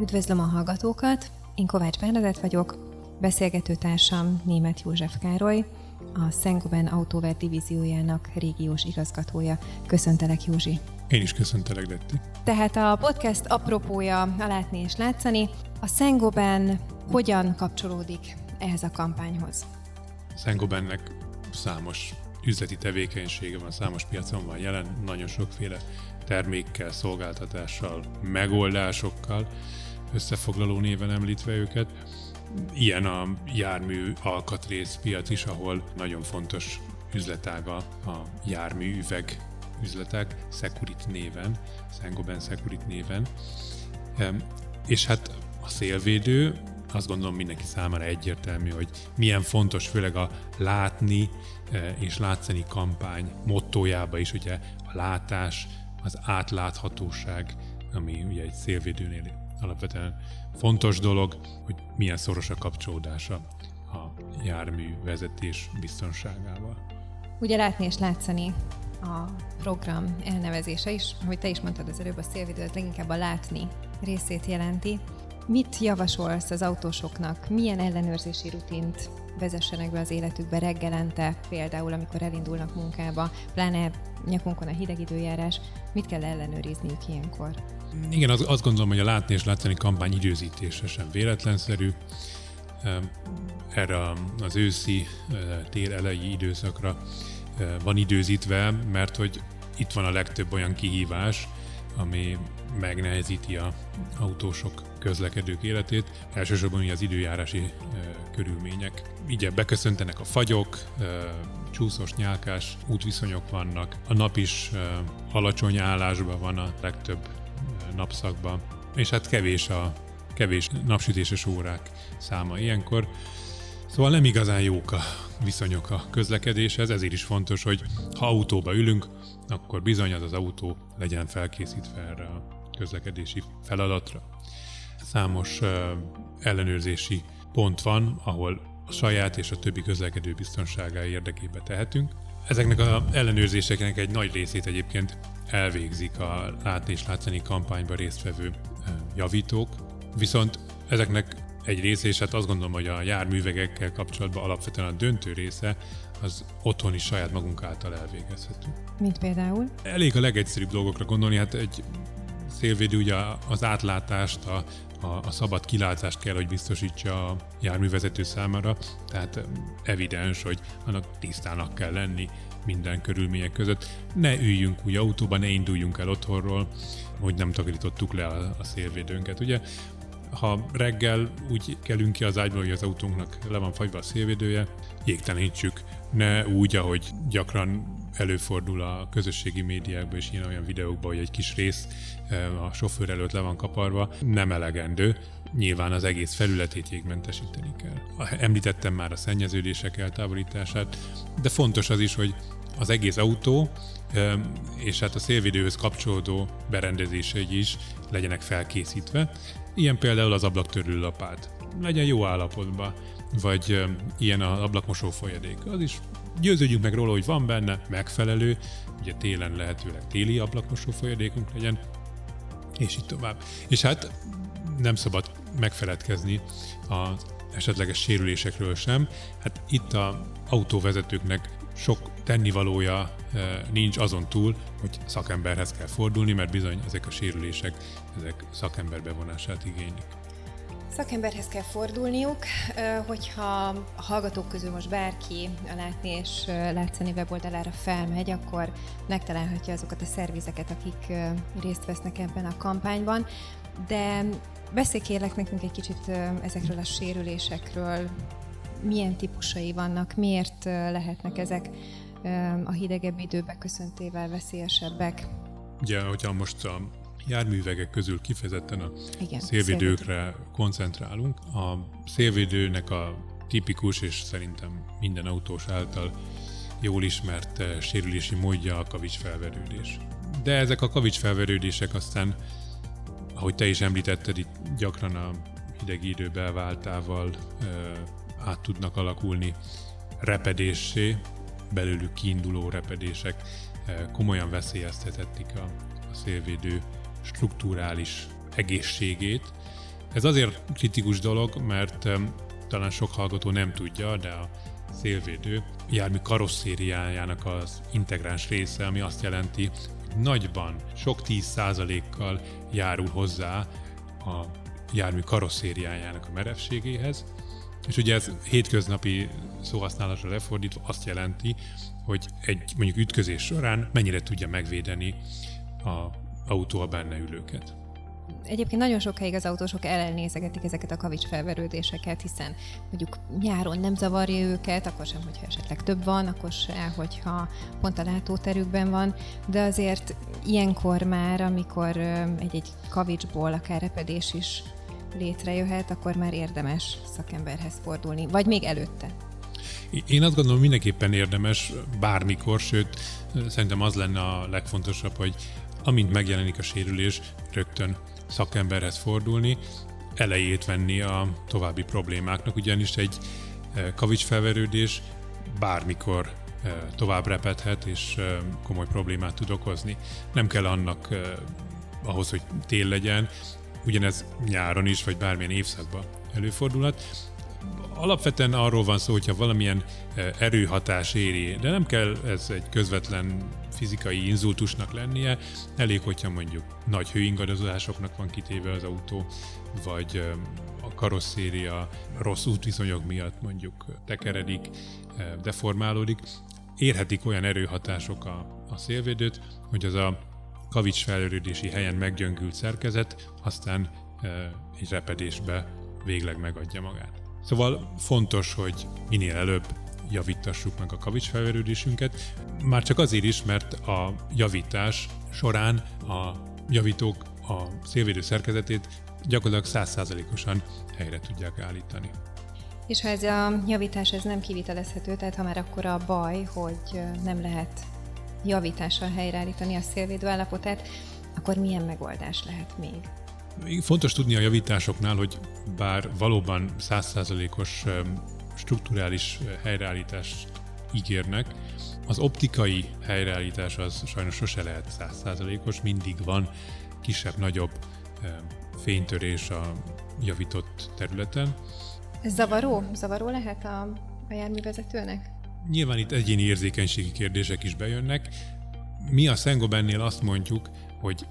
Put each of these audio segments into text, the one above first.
Üdvözlöm a hallgatókat, én Kovács Bernadett vagyok, beszélgetőtársam Német József Károly, a Szengoben Autóver divíziójának régiós igazgatója. Köszöntelek, Józsi! Én is köszöntelek, Detti. Tehát a podcast apropója a látni és látszani. A Szengoben hogyan kapcsolódik ehhez a kampányhoz? Szengobennek számos üzleti tevékenysége van, számos piacon van jelen, nagyon sokféle termékkel, szolgáltatással, megoldásokkal, összefoglaló néven említve őket. Ilyen a jármű alkatrészpiac is, ahol nagyon fontos üzletága a jármű üveg üzletek, Securit néven, Sengoben Securit néven. És hát a szélvédő, azt gondolom mindenki számára egyértelmű, hogy milyen fontos, főleg a látni e, és látszani kampány mottójába is, ugye a látás, az átláthatóság, ami ugye egy szélvédőnél alapvetően fontos dolog, hogy milyen szoros a kapcsolódása a jármű vezetés biztonságával. Ugye látni és látszani a program elnevezése is, hogy te is mondtad az előbb, a szélvédő az leginkább a látni részét jelenti. Mit javasolsz az autósoknak? Milyen ellenőrzési rutint vezessenek be az életükbe reggelente, például amikor elindulnak munkába, pláne nyakunkon a hideg időjárás, mit kell ellenőrizniük ilyenkor? Igen, az, azt gondolom, hogy a látni és látszani kampány időzítése sem véletlenszerű. Erre az őszi tél elejé időszakra van időzítve, mert hogy itt van a legtöbb olyan kihívás, ami megnehezíti a autósok közlekedők életét, elsősorban ugye az időjárási körülmények. Így beköszöntenek a fagyok, csúszós, nyálkás útviszonyok vannak, a nap is e, alacsony állásban van a legtöbb napszakban, és hát kevés a kevés napsütéses órák száma ilyenkor. Szóval nem igazán jók a viszonyok a közlekedéshez, ezért is fontos, hogy ha autóba ülünk, akkor bizony az az autó legyen felkészítve erre a közlekedési feladatra. Számos uh, ellenőrzési pont van, ahol a saját és a többi közlekedő biztonsága érdekébe tehetünk. Ezeknek az ellenőrzéseknek egy nagy részét egyébként elvégzik a látni és látszani kampányban résztvevő javítók, viszont ezeknek egy része, és hát azt gondolom, hogy a járművegekkel kapcsolatban alapvetően a döntő része az otthon is saját magunk által elvégezhető. Mint például? Elég a legegyszerűbb dolgokra gondolni, hát egy szélvédő ugye az átlátást, a, a, a szabad kilátást kell, hogy biztosítsa a járművezető számára, tehát evidens, hogy annak tisztának kell lenni minden körülmények között. Ne üljünk úgy autóba, ne induljunk el otthonról, hogy nem takarítottuk le a, a szélvédőnket. Ugye ha reggel úgy kelünk ki az ágyból, hogy az autónknak le van fagyva a szélvédője, jégtelenítsük. Ne úgy, ahogy gyakran előfordul a közösségi médiákban és ilyen olyan videókban, hogy egy kis rész eh, a sofőr előtt le van kaparva, nem elegendő. Nyilván az egész felületét jégmentesíteni kell. Említettem már a szennyeződések eltávolítását, de fontos az is, hogy az egész autó eh, és hát a szélvédőhöz kapcsolódó berendezései is legyenek felkészítve. Ilyen például az ablaktörlő lapát. Legyen jó állapotban, vagy ilyen az ablakmosó folyadék. Az is győződjünk meg róla, hogy van benne megfelelő, ugye télen lehetőleg téli ablakmosó folyadékunk legyen, és így tovább. És hát nem szabad megfeledkezni az esetleges sérülésekről sem. Hát itt a autóvezetőknek sok tennivalója nincs azon túl, hogy szakemberhez kell fordulni, mert bizony ezek a sérülések, ezek szakember bevonását igénylik. Szakemberhez kell fordulniuk, hogyha a hallgatók közül most bárki a Látni és Látszani weboldalára felmegy, akkor megtalálhatja azokat a szervizeket, akik részt vesznek ebben a kampányban. De beszélj kérlek nekünk egy kicsit ezekről a sérülésekről, milyen típusai vannak, miért lehetnek ezek a hidegebb időbe köszöntével veszélyesebbek. Ugye, hogyha most a járművegek közül kifejezetten a Igen, szélvédőkre szélvédő. koncentrálunk, a szélvédőnek a tipikus és szerintem minden autós által jól ismert sérülési módja a kavicsfelverődés. De ezek a kavicsfelverődések aztán, ahogy te is említetted, itt gyakran a hideg idő belváltával át tudnak alakulni repedéssé, belőlük kiinduló repedések eh, komolyan veszélyeztetették a, a szélvédő strukturális egészségét, Ez azért kritikus dolog, mert talán sok hallgató nem tudja, de a szélvédő jármű karosszériájának az integráns része, ami azt jelenti, hogy nagyban, sok tíz százalékkal járul hozzá a jármű karosszériájának a merevségéhez, és ugye ez hétköznapi szóhasználatra lefordítva azt jelenti, hogy egy mondjuk ütközés során mennyire tudja megvédeni a autó a benne ülőket. Egyébként nagyon sokáig az autósok elnézegetik ezeket a kavics felverődéseket, hiszen mondjuk nyáron nem zavarja őket, akkor sem, hogyha esetleg több van, akkor se, hogyha pont a látóterükben van, de azért ilyenkor már, amikor egy-egy kavicsból akár repedés is létrejöhet, akkor már érdemes szakemberhez fordulni, vagy még előtte. Én azt gondolom, mindenképpen érdemes bármikor, sőt, szerintem az lenne a legfontosabb, hogy amint megjelenik a sérülés, rögtön szakemberhez fordulni, elejét venni a további problémáknak, ugyanis egy e, kavicsfelverődés bármikor e, tovább repedhet, és e, komoly problémát tud okozni. Nem kell annak ahhoz, hogy tél legyen, ugyanez nyáron is, vagy bármilyen évszakban előfordulhat. Alapvetően arról van szó, hogyha valamilyen erőhatás éri, de nem kell ez egy közvetlen fizikai inzultusnak lennie, elég, hogyha mondjuk nagy hőingadozásoknak van kitéve az autó, vagy a karosszéria rossz útviszonyok miatt mondjuk tekeredik, deformálódik, érhetik olyan erőhatások a, a szélvédőt, hogy az a kavics felörődési helyen meggyöngült szerkezet aztán egy repedésbe végleg megadja magát. Szóval fontos, hogy minél előbb javítassuk meg a kavics felverődésünket, már csak azért is, mert a javítás során a javítók a szélvédő szerkezetét gyakorlatilag százszázalékosan helyre tudják állítani. És ha ez a javítás ez nem kivitelezhető, tehát ha már akkor a baj, hogy nem lehet javítással helyreállítani a szélvédő állapotát, akkor milyen megoldás lehet még? Fontos tudni a javításoknál, hogy bár valóban százszázalékos strukturális helyreállítást ígérnek, az optikai helyreállítás az sajnos sose lehet százszázalékos, mindig van kisebb-nagyobb fénytörés a javított területen. Ez zavaró? Zavaró lehet a, a járművezetőnek? Nyilván itt egyéni érzékenységi kérdések is bejönnek. Mi a Szengobennél azt mondjuk, hogy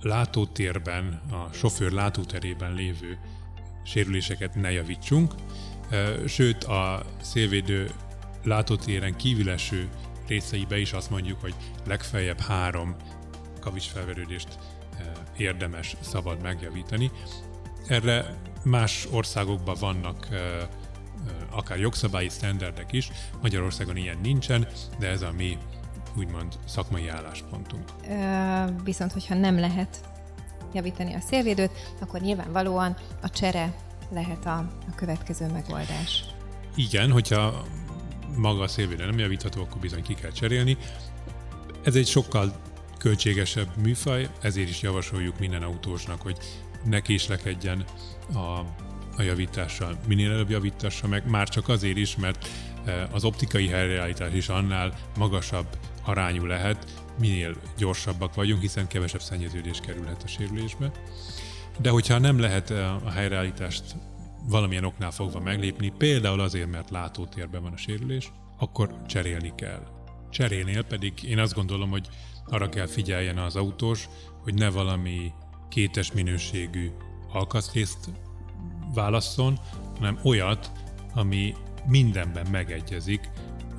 látótérben, a sofőr látóterében lévő sérüléseket ne javítsunk, sőt a szélvédő látótéren kívül eső részeibe is azt mondjuk, hogy legfeljebb három kavicsfelverődést érdemes, szabad megjavítani. Erre más országokban vannak akár jogszabályi sztenderdek is, Magyarországon ilyen nincsen, de ez a mi úgymond szakmai álláspontunk. Viszont, hogyha nem lehet javítani a szélvédőt, akkor nyilvánvalóan a csere lehet a, a következő megoldás. Igen, hogyha maga a szélvédő nem javítható, akkor bizony ki kell cserélni. Ez egy sokkal költségesebb műfaj, ezért is javasoljuk minden autósnak, hogy ne késlekedjen a a javítással. Minél előbb javítassa meg, már csak azért is, mert eh, az optikai helyreállítás is annál magasabb arányú lehet, minél gyorsabbak vagyunk, hiszen kevesebb szennyeződés kerülhet a sérülésbe. De hogyha nem lehet eh, a helyreállítást valamilyen oknál fogva meglépni, például azért, mert látótérben van a sérülés, akkor cserélni kell. Cserénél pedig én azt gondolom, hogy arra kell figyeljen az autós, hogy ne valami kétes minőségű alkatrészt válasszon, hanem olyat, ami mindenben megegyezik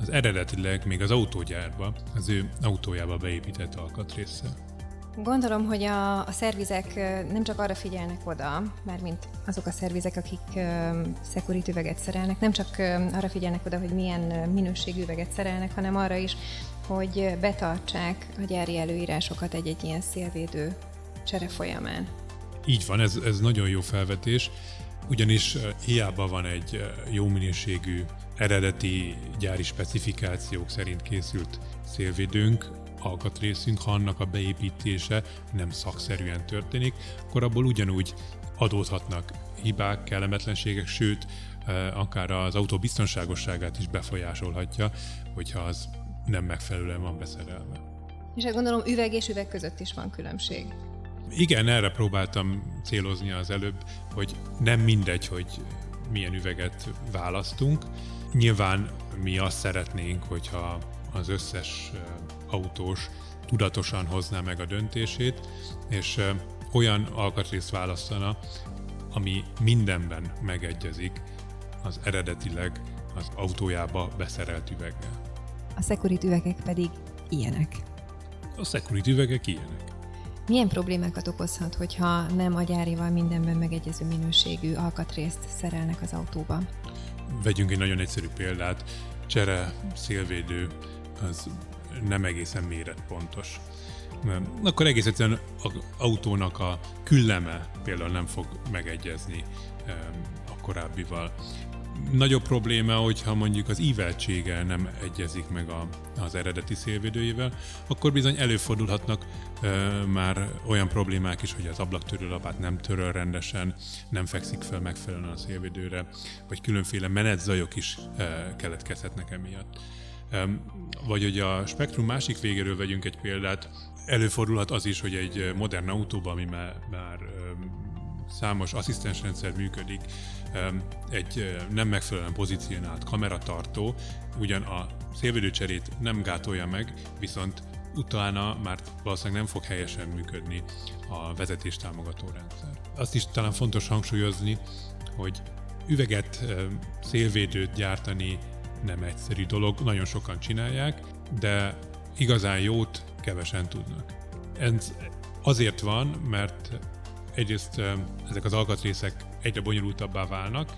az eredetileg még az autógyárba, az ő autójába beépített alkatrészsel. Gondolom, hogy a, a szervizek nem csak arra figyelnek oda, mármint azok a szervizek, akik security üveget szerelnek, nem csak arra figyelnek oda, hogy milyen minőségű üveget szerelnek, hanem arra is, hogy betartsák a gyári előírásokat egy-egy ilyen szélvédő csere folyamán. Így van, ez, ez nagyon jó felvetés ugyanis hiába van egy jó minőségű eredeti gyári specifikációk szerint készült szélvédőnk, alkatrészünk, ha annak a beépítése nem szakszerűen történik, akkor abból ugyanúgy adódhatnak hibák, kellemetlenségek, sőt, akár az autó biztonságosságát is befolyásolhatja, hogyha az nem megfelelően van beszerelve. És hát gondolom üveg és üveg között is van különbség. Igen, erre próbáltam célozni az előbb, hogy nem mindegy, hogy milyen üveget választunk. Nyilván mi azt szeretnénk, hogyha az összes autós tudatosan hozná meg a döntését, és olyan alkatrészt választana, ami mindenben megegyezik az eredetileg az autójába beszerelt üveggel. A Security üvegek pedig ilyenek. A Security üvegek ilyenek. Milyen problémákat okozhat, hogyha nem a gyárival mindenben megegyező minőségű alkatrészt szerelnek az autóba? Vegyünk egy nagyon egyszerű példát. Csere szélvédő az nem egészen méretpontos. Akkor egész egyszerűen az autónak a külleme például nem fog megegyezni a korábbival. Nagyobb probléma, hogyha mondjuk az íveltsége nem egyezik meg a, az eredeti szélvédőjével, akkor bizony előfordulhatnak e, már olyan problémák is, hogy az ablaktörőlapát nem töröl rendesen, nem fekszik fel megfelelően a szélvédőre, vagy különféle menetzajok is e, keletkezhetnek emiatt. Vagy hogy a spektrum másik végéről vegyünk egy példát, előfordulhat az is, hogy egy modern autóban, ami már, már számos asszisztensrendszer működik, egy nem megfelelően pozícionált kameratartó ugyan a szélvédőcserét nem gátolja meg, viszont utána már valószínűleg nem fog helyesen működni a vezetés támogató rendszer. Azt is talán fontos hangsúlyozni, hogy üveget, szélvédőt gyártani nem egyszerű dolog, nagyon sokan csinálják, de igazán jót kevesen tudnak. Ez azért van, mert egyrészt ezek az alkatrészek egyre bonyolultabbá válnak,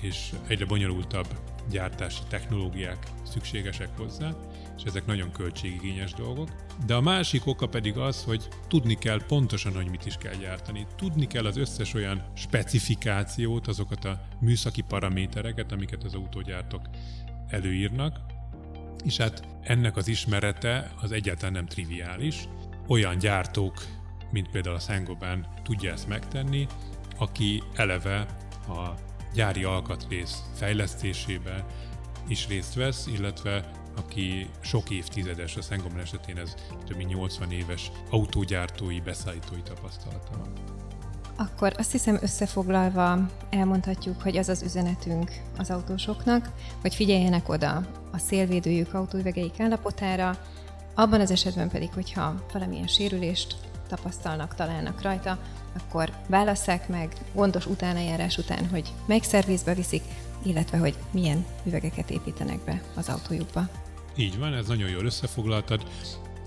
és egyre bonyolultabb gyártási technológiák szükségesek hozzá, és ezek nagyon költségigényes dolgok. De a másik oka pedig az, hogy tudni kell pontosan, hogy mit is kell gyártani. Tudni kell az összes olyan specifikációt, azokat a műszaki paramétereket, amiket az autógyártók előírnak, és hát ennek az ismerete az egyáltalán nem triviális. Olyan gyártók mint például a Saint-Gobain tudja ezt megtenni, aki eleve a gyári alkatrész fejlesztésében is részt vesz, illetve aki sok évtizedes, a Saint-Gobain esetén ez több mint 80 éves autógyártói, beszállítói tapasztalata van. Akkor azt hiszem összefoglalva elmondhatjuk, hogy az az üzenetünk az autósoknak, hogy figyeljenek oda a szélvédőjük autóüvegeik állapotára, abban az esetben pedig, hogyha valamilyen sérülést tapasztalnak, találnak rajta, akkor válasszák meg gondos utánajárás után, hogy melyik szervizbe viszik, illetve hogy milyen üvegeket építenek be az autójukba. Így van, ez nagyon jól összefoglaltad,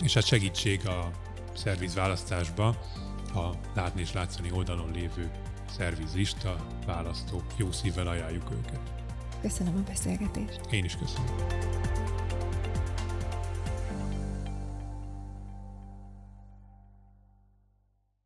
és hát segítség a szerviz választásba a látni és látszani oldalon lévő szervizlista, választó, jó szívvel ajánljuk őket. Köszönöm a beszélgetést. Én is köszönöm.